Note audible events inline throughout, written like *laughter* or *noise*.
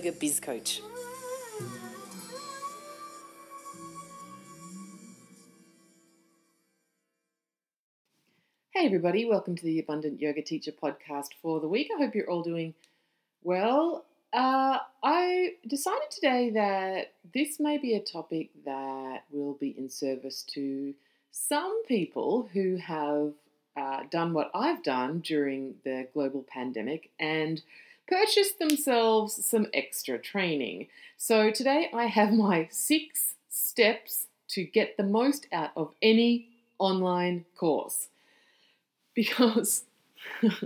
Biz Coach. Hey, everybody, welcome to the Abundant Yoga Teacher podcast for the week. I hope you're all doing well. Uh, I decided today that this may be a topic that will be in service to some people who have uh, done what I've done during the global pandemic and purchased themselves some extra training. So today I have *laughs* my six steps to get the most out of any online course. Because,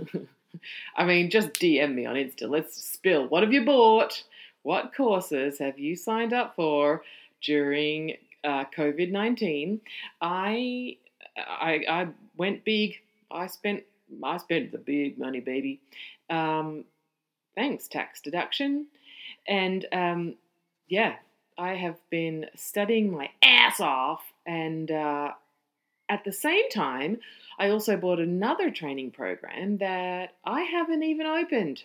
*laughs* I mean, just DM me on Insta. Let's spill. What have you bought? What courses have you signed up for during uh, COVID 19? I, I, I went big. I spent I spent the big money, baby. Um, thanks, tax deduction. And um, yeah, I have been studying my ass off, and uh, at the same time, I also bought another training program that I haven't even opened.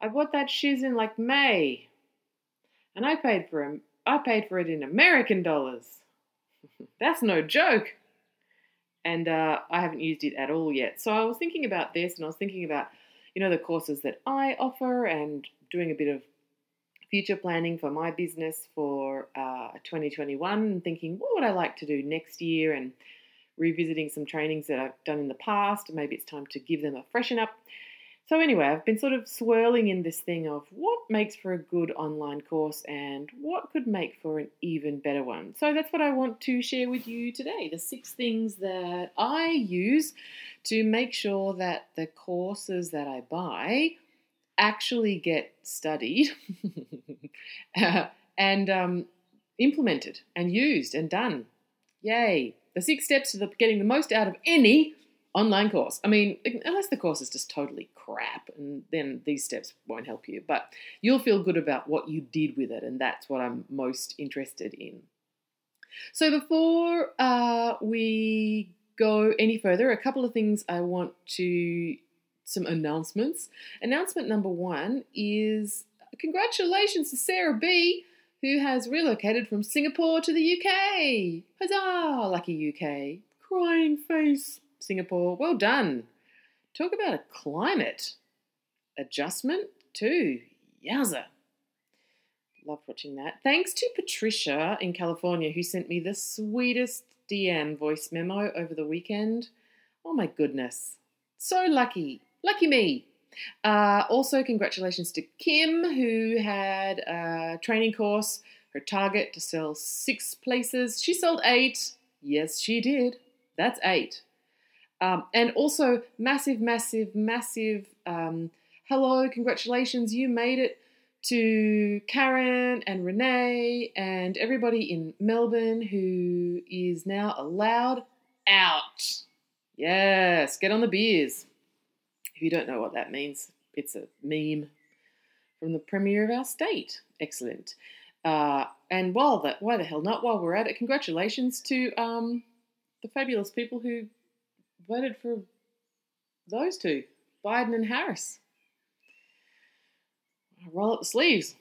I bought that shiz in like May, and I paid for him. I paid for it in American dollars. *laughs* That's no joke. And uh, I haven't used it at all yet. So I was thinking about this, and I was thinking about you know, the courses that I offer and doing a bit of future planning for my business for uh, 2021 and thinking, what would I like to do next year? And revisiting some trainings that I've done in the past. Maybe it's time to give them a freshen up. So, anyway, I've been sort of swirling in this thing of what makes for a good online course and what could make for an even better one. So, that's what I want to share with you today the six things that I use to make sure that the courses that I buy actually get studied *laughs* and um, implemented and used and done. Yay! The six steps to the, getting the most out of any online course. I mean, unless the course is just totally crap, and then these steps won't help you. But you'll feel good about what you did with it, and that's what I'm most interested in. So before uh, we go any further, a couple of things I want to some announcements. Announcement number one is congratulations to Sarah B, who has relocated from Singapore to the UK. Huzzah! Lucky UK. Crying face. Singapore. Well done. Talk about a climate adjustment too. Yowza. Loved watching that. Thanks to Patricia in California who sent me the sweetest DM voice memo over the weekend. Oh my goodness. So lucky. Lucky me. Uh, also, congratulations to Kim, who had a training course. Her target to sell six places. She sold eight. Yes, she did. That's eight. Um, and also, massive, massive, massive um, hello, congratulations, you made it to Karen and Renee and everybody in Melbourne who is now allowed out. Yes, get on the beers. If you don't know what that means, it's a meme from the Premier of our state. Excellent. Uh, and while that, why the hell not? While we're at it, congratulations to um, the fabulous people who voted for those two, Biden and Harris. Roll up the sleeves.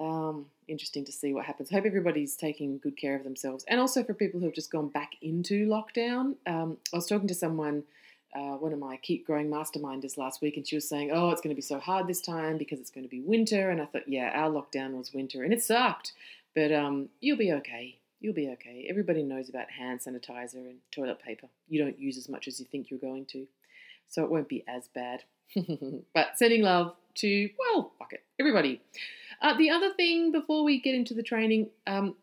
Um, interesting to see what happens. Hope everybody's taking good care of themselves. And also for people who have just gone back into lockdown. Um, I was talking to someone, uh, one of my Keep Growing masterminders last week, and she was saying, Oh, it's going to be so hard this time because it's going to be winter. And I thought, Yeah, our lockdown was winter and it sucked. But um, you'll be okay. You'll be okay. Everybody knows about hand sanitizer and toilet paper. You don't use as much as you think you're going to. So it won't be as bad. *laughs* but sending love to, well, fuck it, everybody. Uh, the other thing before we get into the training, um,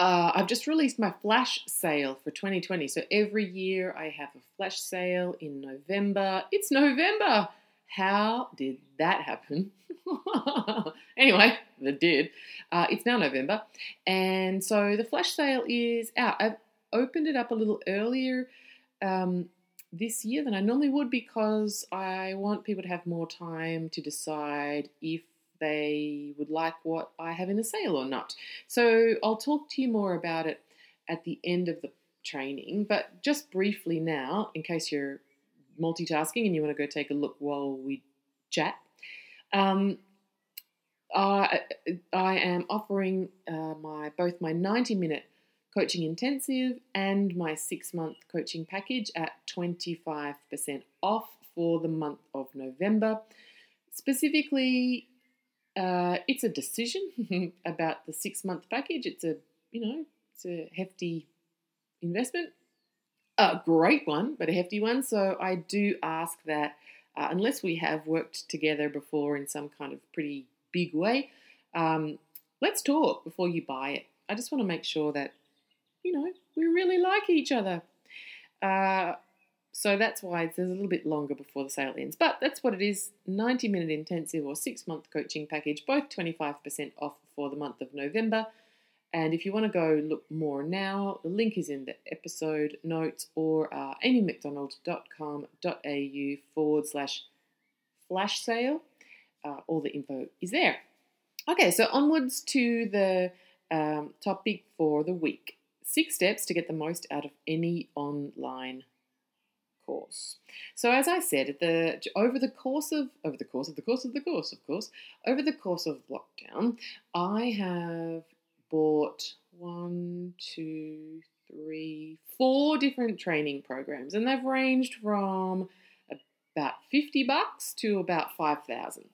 uh, I've just released my flash sale for 2020. So every year I have a flash sale in November. It's November. How did that happen? *laughs* anyway, that did. Uh, it's now November, and so the flash sale is out. I've opened it up a little earlier um, this year than I normally would because I want people to have more time to decide if they would like what I have in the sale or not. So I'll talk to you more about it at the end of the training, but just briefly now, in case you're multitasking and you want to go take a look while we chat. Um, I, I am offering uh, my both my 90 minute coaching intensive and my six month coaching package at 25% off for the month of November. Specifically, uh, it's a decision *laughs* about the six month package. It's a you know it's a hefty investment, a great one, but a hefty one. So I do ask that uh, unless we have worked together before in some kind of pretty big way, um, let's talk before you buy it. I just want to make sure that, you know, we really like each other. Uh, so that's why there's a little bit longer before the sale ends. But that's what it is 90 minute intensive or six month coaching package, both 25% off for the month of November. And if you want to go look more now, the link is in the episode notes or uh, amymcdonald.com.au forward slash flash sale. Uh, all the info is there. Okay, so onwards to the um, topic for the week six steps to get the most out of any online course. So as I said, the over the course of over the course of the course of the course, of course, over the course of lockdown, I have bought one, two, three, four different training programs, and they've ranged from about 50 bucks to about 5,000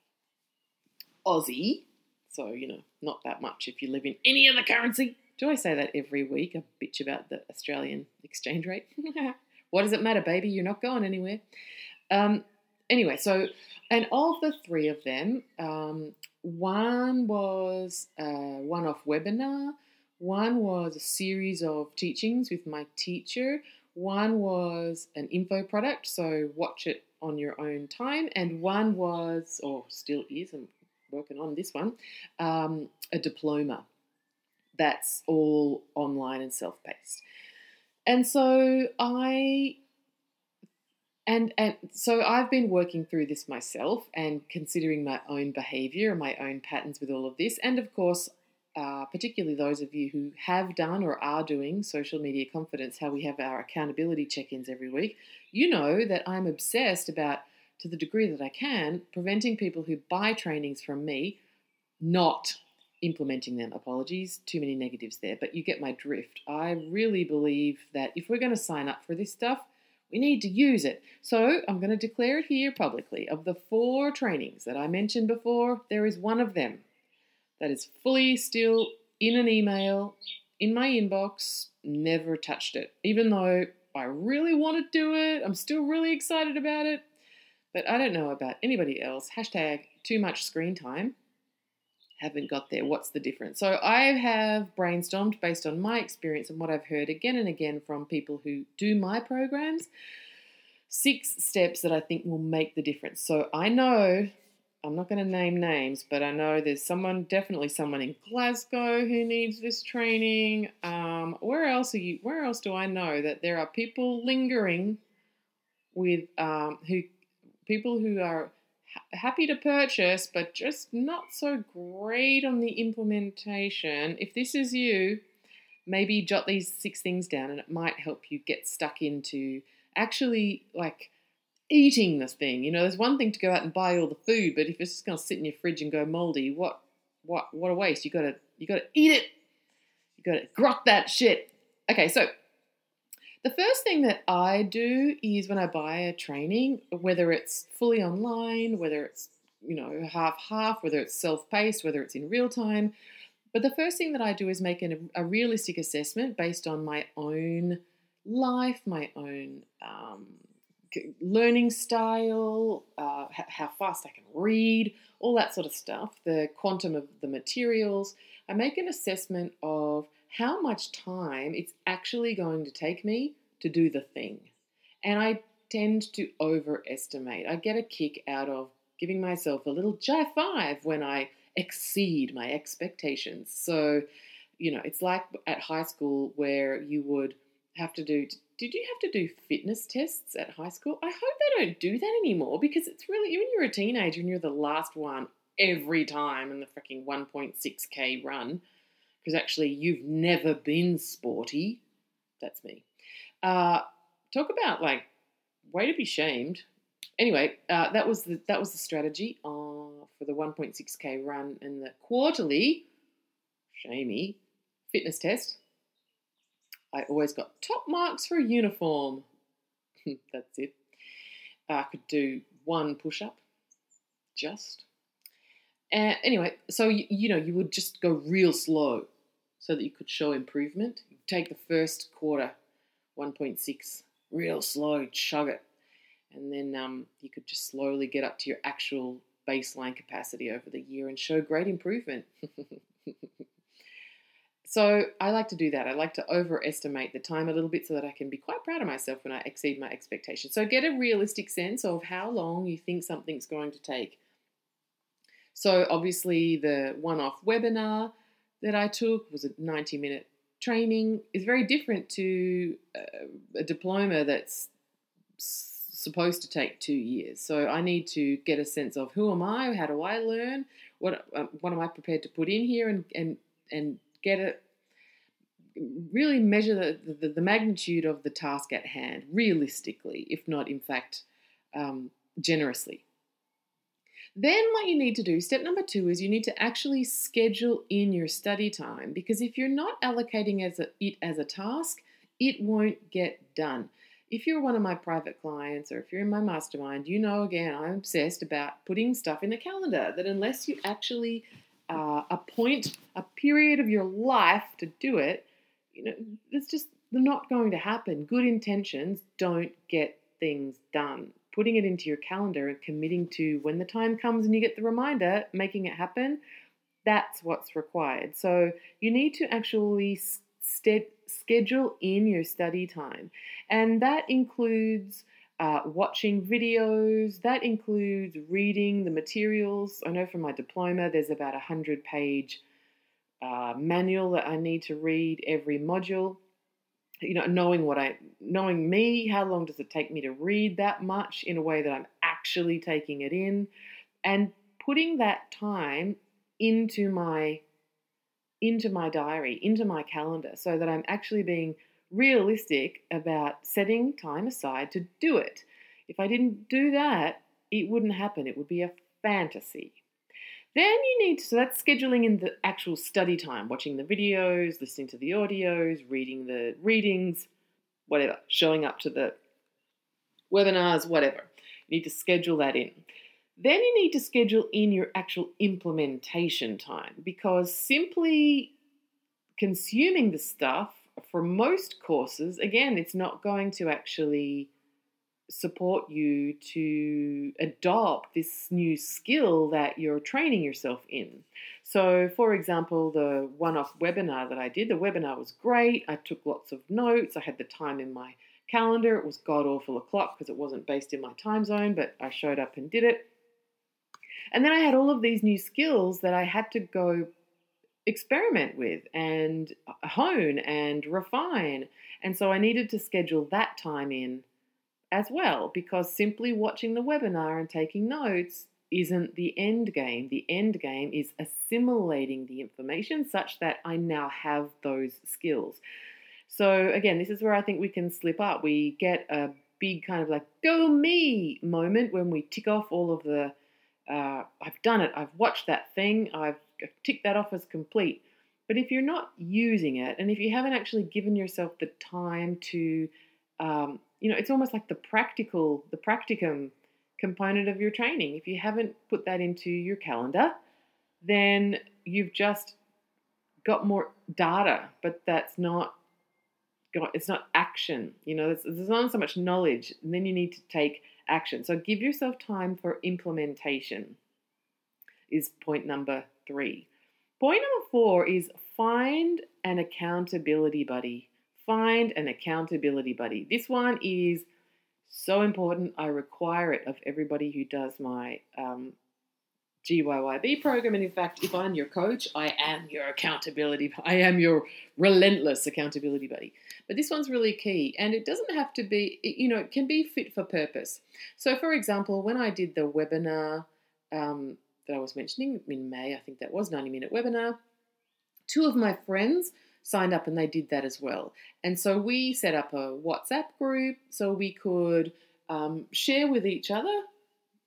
Aussie. So, you know, not that much if you live in any other currency. Do I say that every week? I bitch about the Australian exchange rate. *laughs* what does it matter, baby? You're not going anywhere. Um, anyway, so, and of the three of them, um, one was a one off webinar, one was a series of teachings with my teacher, one was an info product, so watch it on your own time, and one was, or still is, I'm working on this one, um, a diploma that's all online and self paced. And so I and and so I've been working through this myself and considering my own behavior and my own patterns with all of this, and of course, uh, particularly those of you who have done or are doing social media confidence, how we have our accountability check-ins every week. You know that I'm obsessed about, to the degree that I can, preventing people who buy trainings from me not implementing them. Apologies, too many negatives there, but you get my drift. I really believe that if we're going to sign up for this stuff we need to use it. So I'm going to declare it here publicly. Of the four trainings that I mentioned before, there is one of them that is fully still in an email in my inbox, never touched it. Even though I really want to do it, I'm still really excited about it. But I don't know about anybody else. Hashtag too much screen time haven't got there. What's the difference? So I have brainstormed based on my experience and what I've heard again and again from people who do my programs. Six steps that I think will make the difference. So I know I'm not going to name names, but I know there's someone, definitely someone in Glasgow who needs this training. Um, where else are you? Where else do I know that there are people lingering with um, who people who are happy to purchase, but just not so great on the implementation. If this is you, maybe jot these six things down and it might help you get stuck into actually like eating this thing. You know, there's one thing to go out and buy all the food, but if it's just going to sit in your fridge and go moldy, what what what a waste. You got to you got to eat it. You got to grok that shit. Okay, so the first thing that I do is when I buy a training, whether it's fully online, whether it's you know half half, whether it's self paced, whether it's in real time, but the first thing that I do is make an, a realistic assessment based on my own life, my own um, learning style, uh, how fast I can read, all that sort of stuff, the quantum of the materials. I make an assessment of how much time it's actually going to take me to do the thing. And I tend to overestimate. I get a kick out of giving myself a little high five when I exceed my expectations. So, you know, it's like at high school where you would have to do. Did you have to do fitness tests at high school? I hope they don't do that anymore because it's really when you're a teenager and you're the last one every time in the freaking 1.6k run because actually you've never been sporty. That's me. Uh, talk about like way to be shamed. Anyway, uh, that was the that was the strategy uh, for the 1.6k run and the quarterly, shamey, fitness test. I always got top marks for a uniform. *laughs* That's it. I could do one push up, just. And anyway, so you, you know, you would just go real slow so that you could show improvement. Take the first quarter, 1.6, real slow, chug it. And then um, you could just slowly get up to your actual baseline capacity over the year and show great improvement. *laughs* so I like to do that. I like to overestimate the time a little bit so that I can be quite proud of myself when I exceed my expectations. So get a realistic sense of how long you think something's going to take. So obviously the one-off webinar that I took was a 90-minute training is very different to uh, a diploma that's supposed to take two years. So I need to get a sense of who am I, how do I learn, what uh, what am I prepared to put in here, and and and get it. Really measure the, the, the magnitude of the task at hand realistically, if not, in fact, um, generously. Then, what you need to do, step number two, is you need to actually schedule in your study time because if you're not allocating as a, it as a task, it won't get done if you're one of my private clients or if you're in my mastermind, you know again, I'm obsessed about putting stuff in the calendar that unless you actually uh, appoint a period of your life to do it, you know, it's just not going to happen. Good intentions don't get things done. Putting it into your calendar and committing to when the time comes and you get the reminder, making it happen, that's what's required. So you need to actually schedule in your study time. And that includes uh, watching videos, that includes reading the materials. I know from my diploma there's about a 100 page uh, manual that I need to read every module. You know, knowing what I, knowing me, how long does it take me to read that much in a way that I'm actually taking it in, and putting that time into my into my diary, into my calendar, so that I'm actually being realistic about setting time aside to do it. If I didn't do that, it wouldn't happen. It would be a fantasy. Then you need to, so that's scheduling in the actual study time, watching the videos, listening to the audios, reading the readings, whatever, showing up to the webinars, whatever. You need to schedule that in. Then you need to schedule in your actual implementation time because simply consuming the stuff for most courses, again, it's not going to actually support you to adopt this new skill that you're training yourself in. So, for example, the one off webinar that I did, the webinar was great. I took lots of notes, I had the time in my calendar. It was god awful o'clock because it wasn't based in my time zone, but I showed up and did it. And then I had all of these new skills that I had to go experiment with and hone and refine. And so I needed to schedule that time in as well because simply watching the webinar and taking notes isn't the end game. The end game is assimilating the information such that I now have those skills. So, again, this is where I think we can slip up. We get a big kind of like go me moment when we tick off all of the uh, I've done it, I've watched that thing, I've ticked that off as complete. But if you're not using it, and if you haven't actually given yourself the time to, um, you know, it's almost like the practical, the practicum component of your training. If you haven't put that into your calendar, then you've just got more data, but that's not got, it's not action. You know, there's, there's not so much knowledge, and then you need to take action. So give yourself time for implementation, is point number three. Point number four is find an accountability buddy. Find an accountability buddy. This one is So important. I require it of everybody who does my um, GYYB program. And in fact, if I'm your coach, I am your accountability. I am your relentless accountability buddy. But this one's really key, and it doesn't have to be. You know, it can be fit for purpose. So, for example, when I did the webinar um, that I was mentioning in May, I think that was 90 minute webinar. Two of my friends signed up and they did that as well. And so we set up a WhatsApp group so we could um, share with each other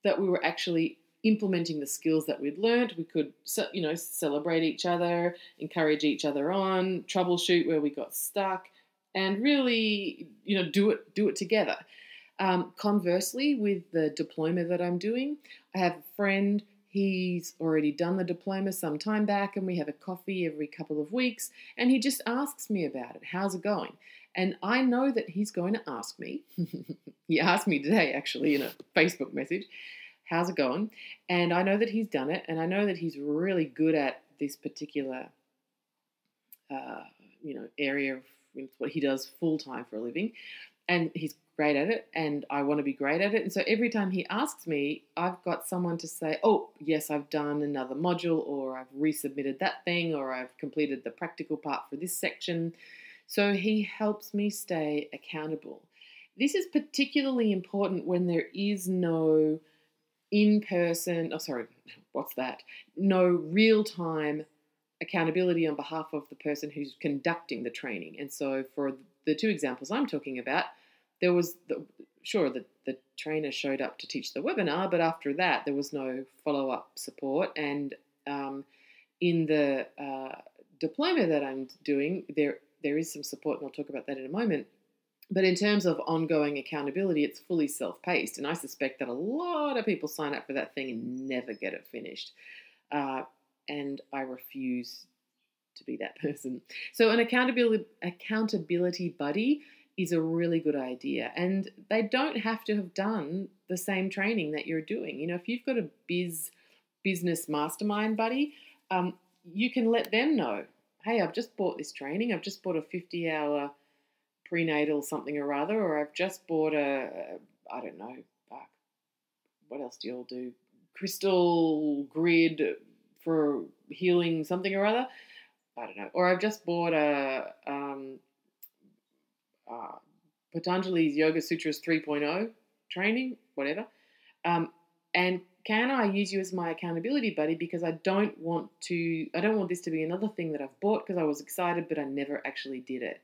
that we were actually implementing the skills that we'd learned. We could, you know, celebrate each other, encourage each other on, troubleshoot where we got stuck, and really, you know, do it do it together. Um, conversely, with the diploma that I'm doing, I have a friend He's already done the diploma some time back, and we have a coffee every couple of weeks. And he just asks me about it. How's it going? And I know that he's going to ask me. *laughs* he asked me today, actually, in a Facebook message, How's it going? And I know that he's done it, and I know that he's really good at this particular, uh, you know, area of what he does full time for a living, and he's great at it and I want to be great at it. And so every time he asks me, I've got someone to say, oh, yes, I've done another module or I've resubmitted that thing or I've completed the practical part for this section. So he helps me stay accountable. This is particularly important when there is no in person, oh, sorry, *laughs* what's that? No real time accountability on behalf of the person who's conducting the training. And so for the two examples I'm talking about, there was the, sure the, the trainer showed up to teach the webinar, but after that there was no follow up support. And um, in the uh, diploma that I'm doing, there there is some support, and I'll talk about that in a moment. But in terms of ongoing accountability, it's fully self paced, and I suspect that a lot of people sign up for that thing and never get it finished. Uh, and I refuse to be that *laughs* person. So, an accountability accountability buddy is a really good idea. And they don't have to have done the same training that you're doing. You know, if you've got a biz business mastermind buddy, um, you can let them know, hey, I've just bought this training. I've just bought a 50 hour prenatal something or other, or I've just bought a, I don't know, what else do you all do? Crystal grid for healing something or other. I don't know. Or I've just bought a um, uh, Patanjali's Yoga Sutras 3.0 training, whatever. Um, and can I use you as my accountability buddy because I don't want to, I don't want this to be another thing that I've bought because I was excited but I never actually did it.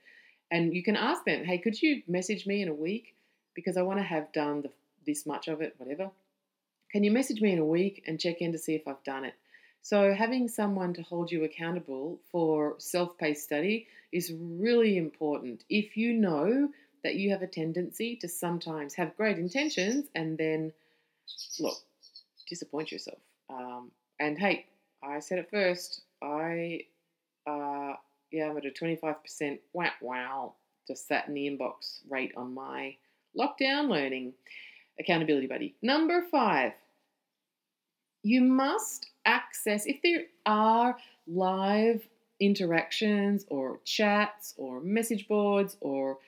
And you can ask them, hey, could you message me in a week because I want to have done the, this much of it, whatever. Can you message me in a week and check in to see if I've done it? So, having someone to hold you accountable for self paced study is really important. If you know that you have a tendency to sometimes have great intentions and then, look, disappoint yourself. Um, and hey, I said it first, I, uh, yeah, I'm at a 25% wow, wow, just sat in the inbox rate on my lockdown learning accountability buddy. Number five, you must access, if there are live interactions or chats or message boards or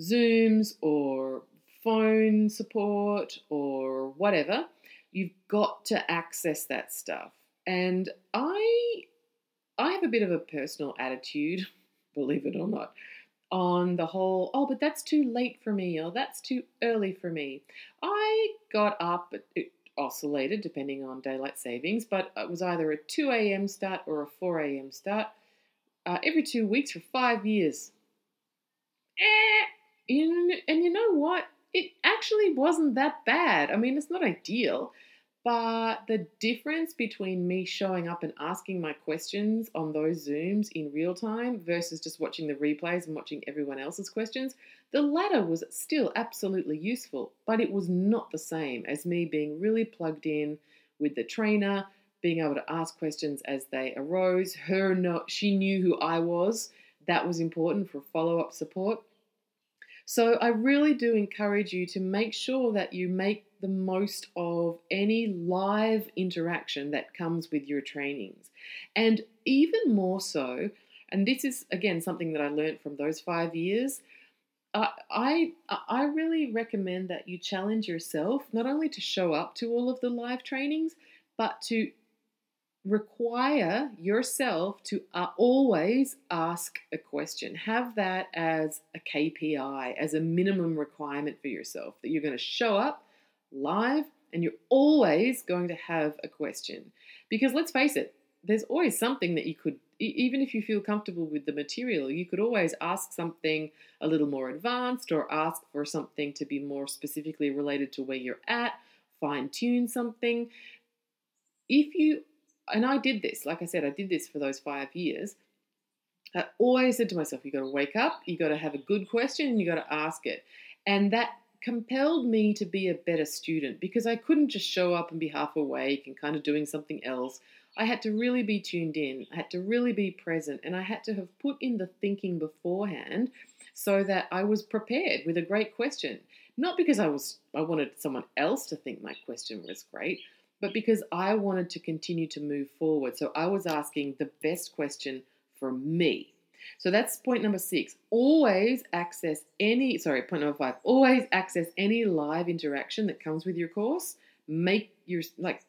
Zooms or phone support or whatever, you've got to access that stuff. And I I have a bit of a personal attitude, *laughs* believe it or not, on the whole, oh, but that's too late for me or that's too early for me. I got up at oscillated depending on daylight savings, but it was either a 2 a.m. start or a 4 a.m. start uh, every two weeks for five years. Eh, and you know what? It actually wasn't that bad. I mean, it's not ideal, but the difference between me showing up and asking my questions on those Zooms in real time versus just watching the replays and watching everyone else's questions, the latter was still absolutely useful, but it was not the same as me being really plugged in with the trainer, being able to ask questions as they arose. Her no, she knew who I was. That was important for follow-up support. So I really do encourage you to make sure that you make the most of any live interaction that comes with your trainings. And even more so, and this is again something that I learned from those five years, I, I really recommend that you challenge yourself not only to show up to all of the live trainings, but to require yourself to uh, always ask a question. Have that as a KPI, as a minimum requirement for yourself that you're going to show up live and you're always going to have a question. Because let's face it, there's always something that you could, even if you feel comfortable with the material, you could always ask something a little more advanced or ask for something to be more specifically related to where you're at, fine tune something. If you, and I did this, like I said, I did this for those five years. I always said to myself, you got to wake up, you got to have a good question, and you got to ask it. And that compelled me to be a better student because I couldn't just show up and be half awake and kind of doing something else. I had to really be tuned in, I had to really be present, and I had to have put in the thinking beforehand so that I was prepared with a great question. Not because I was I wanted someone else to think my question was great, but because I wanted to continue to move forward. So I was asking the best question for me. So that's point number six. Always access any, sorry, point number five, always access any live interaction that comes with your course. Make your, like,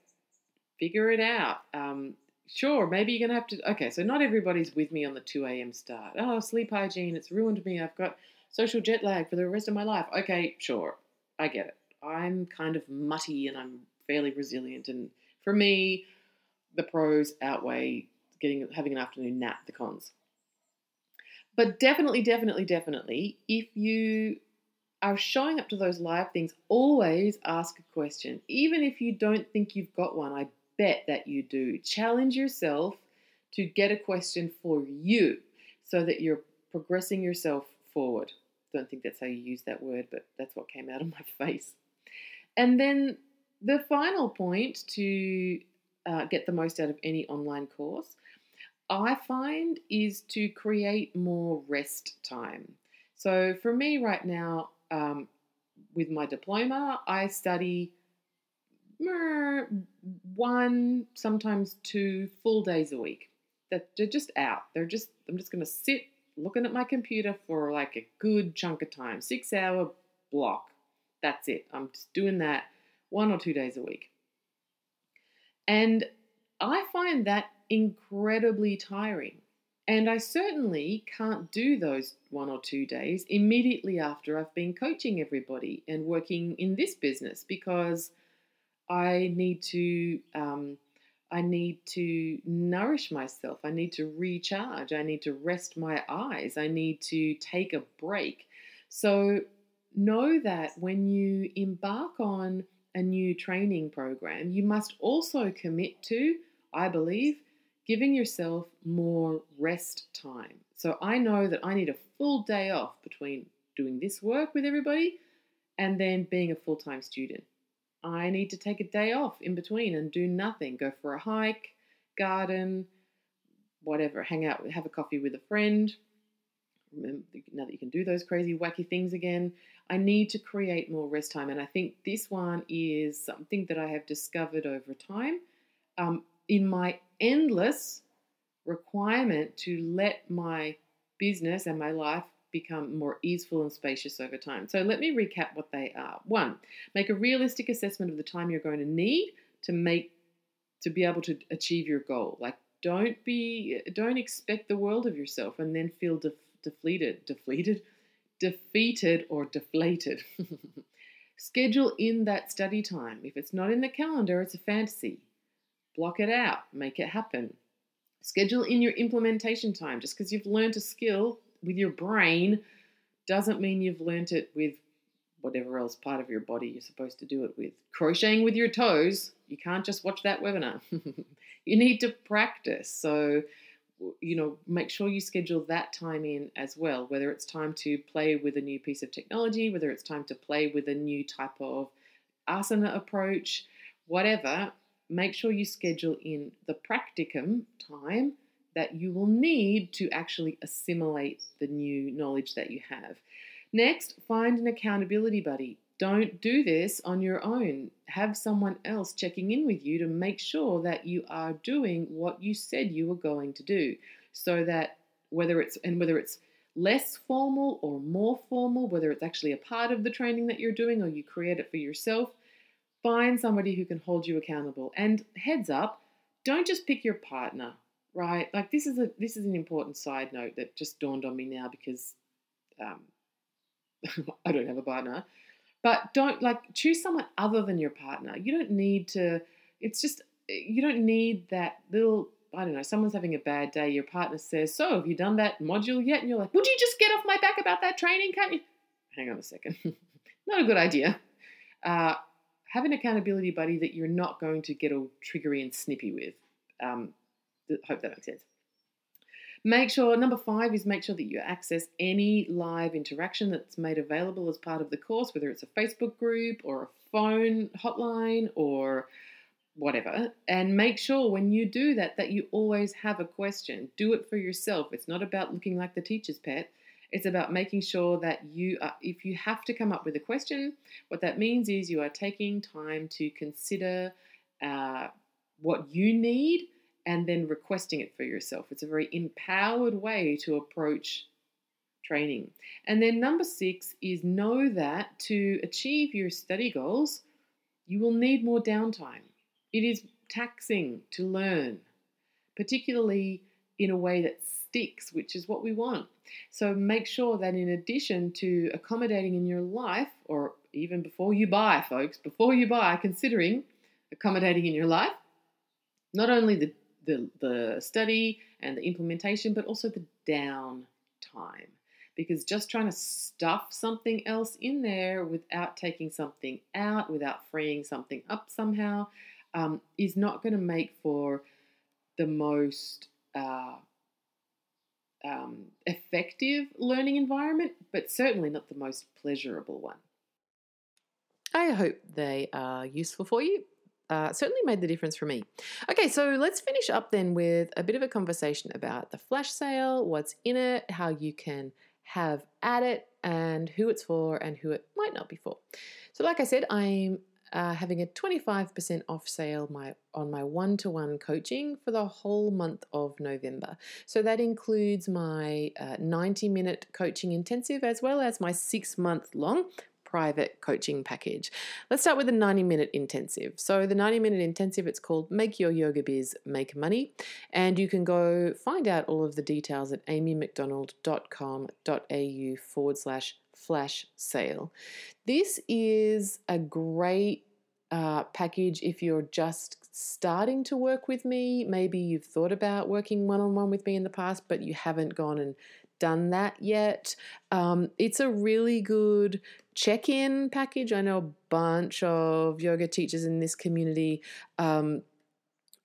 figure it out. Um, sure, maybe you're going to have to. Okay, so not everybody's with me on the 2 a.m. start. Oh, sleep hygiene, it's ruined me. I've got social jet lag for the rest of my life. Okay, sure, I get it. I'm kind of mutty and I'm fairly resilient. And for me, the pros outweigh getting having an afternoon nap, the cons. But definitely, definitely, definitely, if you are showing up to those live things, always ask a question. Even if you don't think you've got one, I bet that you do. Challenge yourself to get a question for you so that you're progressing yourself forward. Don't think that's how you use that word, but that's what came out of my *laughs* face. And then the final point to uh, get the most out of any online course, I find, is to create more rest time. So for me right now, um, with my diploma, I study one, sometimes two full days a week. That they're just out. They're just I'm just gonna sit looking at my computer for like a good chunk of time, six hour block. That's it. I'm just doing that one or two days a week. And I find that incredibly tiring. And I certainly can't do those one or two days immediately after I've been coaching everybody and working in this business because I need to um, I need to nourish myself. I need to recharge. I need to rest my eyes. I need to take a break. So know that when you embark on a new training program, you must also commit to, I believe, giving yourself more rest time. So I know that I need a full day off between doing this work with everybody and then being a full time student. I need to take a day off in between and do nothing. Go for a hike, garden, whatever, hang out, have a coffee with a friend. Remember, now that you can do those crazy, wacky things again, I need to create more rest time. And I think this one is something that I have discovered over time um, in my endless requirement to let my business and my life become more easeful and spacious over time. So let me recap what they are. One, make a realistic assessment of the time you're going to need to make to be able to achieve your goal. Like don't be don't expect the world of yourself and then feel de- deflated, deflated, defeated or deflated. *laughs* Schedule in that study time. If it's not in the calendar, it's a fantasy. Block it out, make it happen. Schedule in your implementation time. Just because you've learned a skill with your brain doesn't mean you've learnt it with whatever else part of your body you're supposed to do it with. Crocheting with your toes, you can't just watch that webinar. *laughs* you need to practice. So, you know, make sure you schedule that time in as well, whether it's time to play with a new piece of technology, whether it's time to play with a new type of asana approach, whatever, make sure you schedule in the practicum time that you will need to actually assimilate the new knowledge that you have. Next, find an accountability buddy. Don't do this on your own. Have someone else checking in with you to make sure that you are doing what you said you were going to do. So that whether it's and whether it's less formal or more formal, whether it's actually a part of the training that you're doing or you create it for yourself, find somebody who can hold you accountable. And heads up, don't just pick your partner, right? Like this is a this is an important side note that just dawned on me now because um, *laughs* I don't have a partner. But don't like choose someone other than your partner. You don't need to. It's just you don't need that little I don't know, someone's having a bad day, your partner says, So, have you done that module yet? And you're like, Would you just get off my back about that training? Can't you? Hang on a second. *laughs* not a good idea. Uh, have an accountability buddy that you're not going to get all triggery and snippy with. Um, hope that makes sense. Make sure, number five is make sure that you access any live interaction that's made available as part of the course, whether it's a Facebook group or a phone hotline or whatever and make sure when you do that that you always have a question do it for yourself it's not about looking like the teacher's pet it's about making sure that you are if you have to come up with a question what that means is you are taking time to consider uh, what you need and then requesting it for yourself. It's a very empowered way to approach training. And then number six is know that to achieve your study goals you will need more downtime. It is taxing to learn, particularly in a way that sticks, which is what we want. So make sure that in addition to accommodating in your life, or even before you buy, folks, before you buy, considering accommodating in your life, not only the, the, the study and the implementation, but also the down time. Because just trying to stuff something else in there without taking something out, without freeing something up somehow, um, is not going to make for the most uh, um, effective learning environment, but certainly not the most pleasurable one. I hope they are useful for you. Uh, certainly made the difference for me. Okay, so let's finish up then with a bit of a conversation about the flash sale, what's in it, how you can have at it, and who it's for and who it might not be for. So, like I said, I'm uh, having a 25% off sale my, on my one to one coaching for the whole month of November. So that includes my uh, 90 minute coaching intensive as well as my six month long private coaching package. Let's start with the 90 minute intensive. So, the 90 minute intensive, it's called Make Your Yoga Biz Make Money. And you can go find out all of the details at amymcdonald.com.au forward slash flash sale. This is a great uh, package if you're just starting to work with me. Maybe you've thought about working one on one with me in the past, but you haven't gone and done that yet. Um, it's a really good check in package. I know a bunch of yoga teachers in this community um,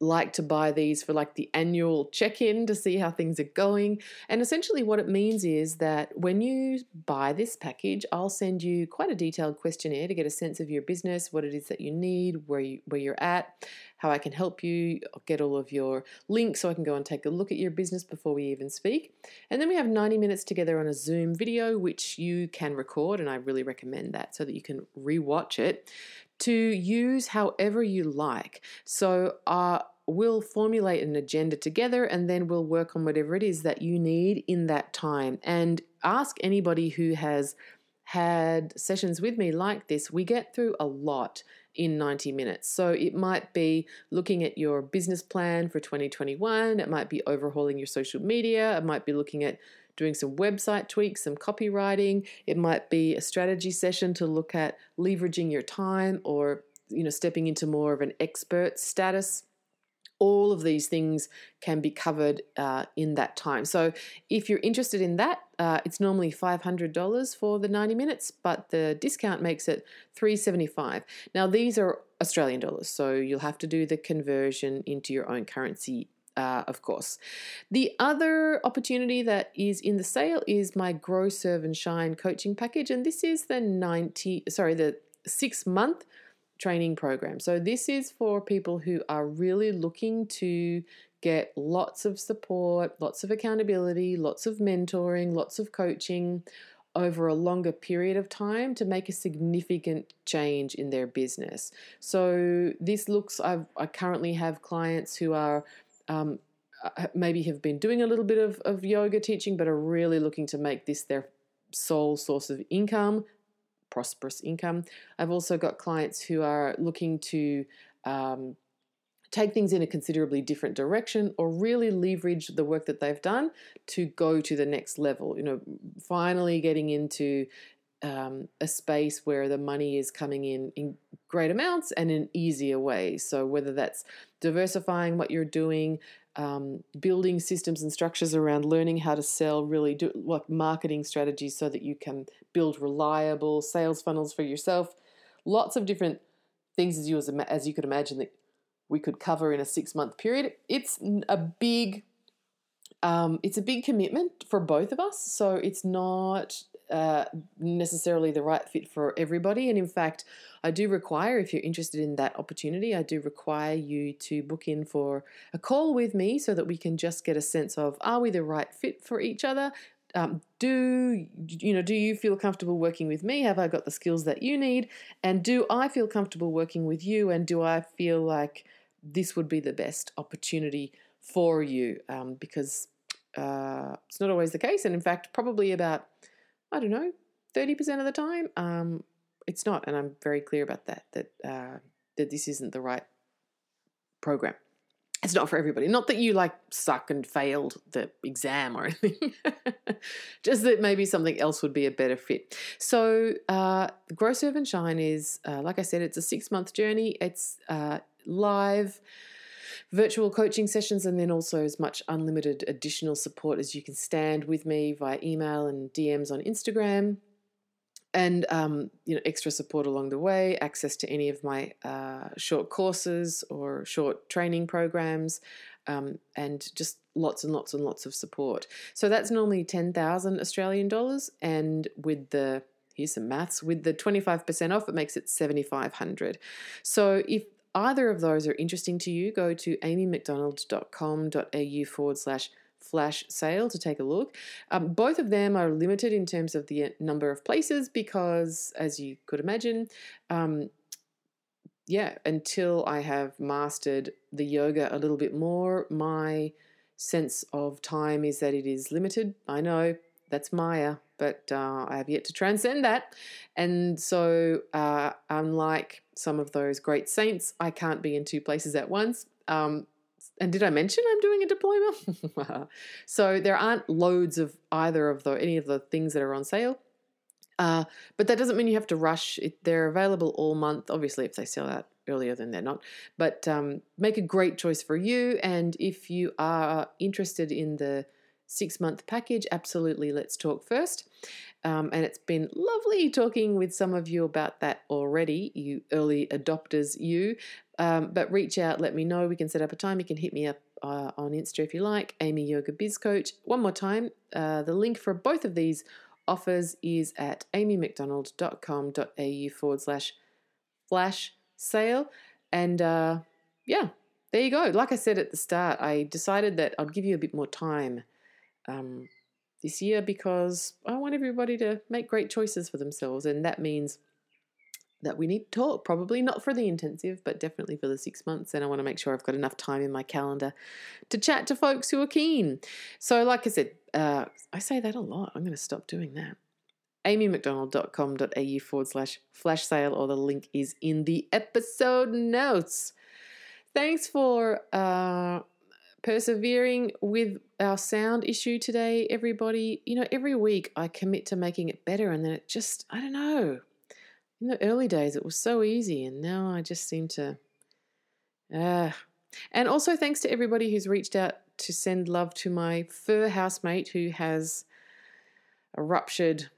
like to buy these for like the annual check in to see how things are going. And essentially, what it means is that when you buy this package, I'll send you quite a detailed questionnaire to get a sense of your business, what it is that you need, where, you, where you're at, how I can help you, get all of your links so I can go and take a look at your business before we even speak. And then we have 90 minutes together on a Zoom video, which you can record, and I really recommend that so that you can rewatch it to use however you like. So, uh, we'll formulate an agenda together and then we'll work on whatever it is that you need in that time. And ask anybody who has had sessions with me like this, we get through a lot in 90 minutes. So it might be looking at your business plan for 2021, it might be overhauling your social media, it might be looking at doing some website tweaks, some copywriting. It might be a strategy session to look at leveraging your time or you know stepping into more of an expert status all of these things can be covered uh, in that time. So, if you're interested in that, uh, it's normally $500 for the 90 minutes, but the discount makes it 375. Now, these are Australian dollars, so you'll have to do the conversion into your own currency uh, of course. The other opportunity that is in the sale is my Grow, Serve, and Shine coaching package, and this is the 90, sorry, the six month training program. So, this is for people who are really looking to get lots of support, lots of accountability, lots of mentoring, lots of coaching over a longer period of time to make a significant change in their business. So, this looks, I've, I currently have clients who are um, uh, maybe have been doing a little bit of, of yoga teaching, but are really looking to make this their sole source of income, prosperous income. I've also got clients who are looking to um, take things in a considerably different direction or really leverage the work that they've done to go to the next level. You know, finally getting into um, a space where the money is coming in in great amounts and in easier ways. So, whether that's diversifying what you're doing, um, building systems and structures around learning how to sell, really do like marketing strategies so that you can build reliable sales funnels for yourself. Lots of different things as you as, as you could imagine that we could cover in a six month period. It's a big um, it's a big commitment for both of us, so it's not uh, necessarily the right fit for everybody. And in fact, I do require, if you're interested in that opportunity, I do require you to book in for a call with me so that we can just get a sense of are we the right fit for each other? Um, do you know? Do you feel comfortable working with me? Have I got the skills that you need? And do I feel comfortable working with you? And do I feel like this would be the best opportunity for you? Um, because uh, it's not always the case, and in fact, probably about I don't know, 30% of the time, um, it's not. And I'm very clear about that, that, uh, that this isn't the right program. It's not for everybody. Not that you like suck and failed the exam or anything, *laughs* just that maybe something else would be a better fit. So, uh, Grow Serve and Shine is, uh, like I said, it's a six month journey. It's uh, live virtual coaching sessions and then also as much unlimited additional support as you can stand with me via email and DMs on Instagram. And um, you know, extra support along the way, access to any of my uh, short courses or short training programs, um, and just lots and lots and lots of support. So that's normally ten thousand Australian dollars, and with the here's some maths with the 25% off it makes it 7500 so if either of those are interesting to you, go to amymcdonald.com.au forward slash flash sale to take a look. Um, both of them are limited in terms of the number of places because, as you could imagine, um, yeah, until I have mastered the yoga a little bit more, my sense of time is that it is limited. I know that's Maya, but uh, I have yet to transcend that. And so, uh, unlike some of those great saints, I can't be in two places at once. Um, and did I mention I'm doing a diploma? *laughs* so there aren't loads of either of the any of the things that are on sale. Uh, but that doesn't mean you have to rush. It, they're available all month. Obviously, if they sell out earlier, then they're not. But um, make a great choice for you. And if you are interested in the six month package, absolutely let's talk first. Um, and it's been lovely talking with some of you about that already, you early adopters, you. Um, but reach out, let me know. We can set up a time. You can hit me up uh, on Insta if you like, Amy Yoga Biz Coach. One more time, uh, the link for both of these offers is at amymcdonald.com.au forward slash flash sale. And uh, yeah, there you go. Like I said at the start, I decided that I'd give you a bit more time um, this year because I want everybody to make great choices for themselves. And that means that we need to talk, probably not for the intensive, but definitely for the six months. And I want to make sure I've got enough time in my calendar to chat to folks who are keen. So, like I said, uh, I say that a lot. I'm going to stop doing that. amymcdonald.com.au forward slash flash sale, or the link is in the episode notes. Thanks for uh, persevering with our sound issue today, everybody. You know, every week I commit to making it better, and then it just, I don't know. In the early days, it was so easy, and now I just seem to. Uh. And also, thanks to everybody who's reached out to send love to my fur housemate who has a ruptured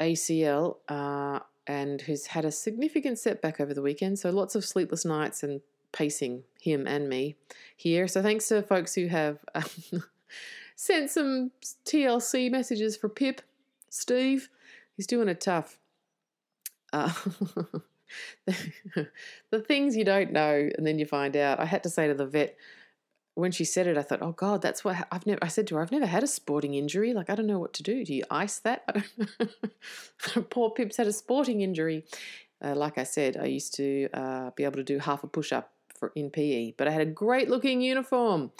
ACL uh, and who's had a significant setback over the weekend. So, lots of sleepless nights and pacing him and me here. So thanks to folks who have um, *laughs* sent some TLC messages for Pip, Steve. He's doing it tough. Uh, *laughs* the things you don't know and then you find out. I had to say to the vet when she said it, I thought, "Oh God, that's what I've never." I said to her, "I've never had a sporting injury. Like I don't know what to do. Do you ice that?" *laughs* Poor Pip's had a sporting injury. Uh, like I said, I used to uh, be able to do half a push up for in PE, but I had a great looking uniform.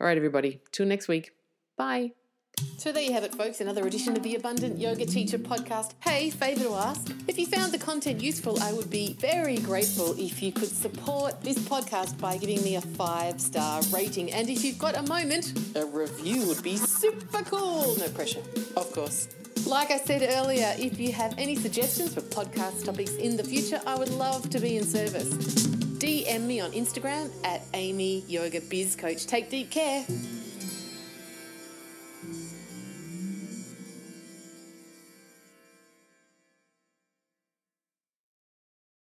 All right, everybody. Till next week. Bye. So there you have it, folks. Another edition of the Abundant Yoga Teacher podcast. Hey, favour to ask. If you found the content useful, I would be very grateful if you could support this podcast by giving me a five star rating. And if you've got a moment, a review would be super cool. No pressure, of course. Like I said earlier, if you have any suggestions for podcast topics in the future, I would love to be in service. DM me on Instagram at Amy Yoga Biz Coach. Take deep care.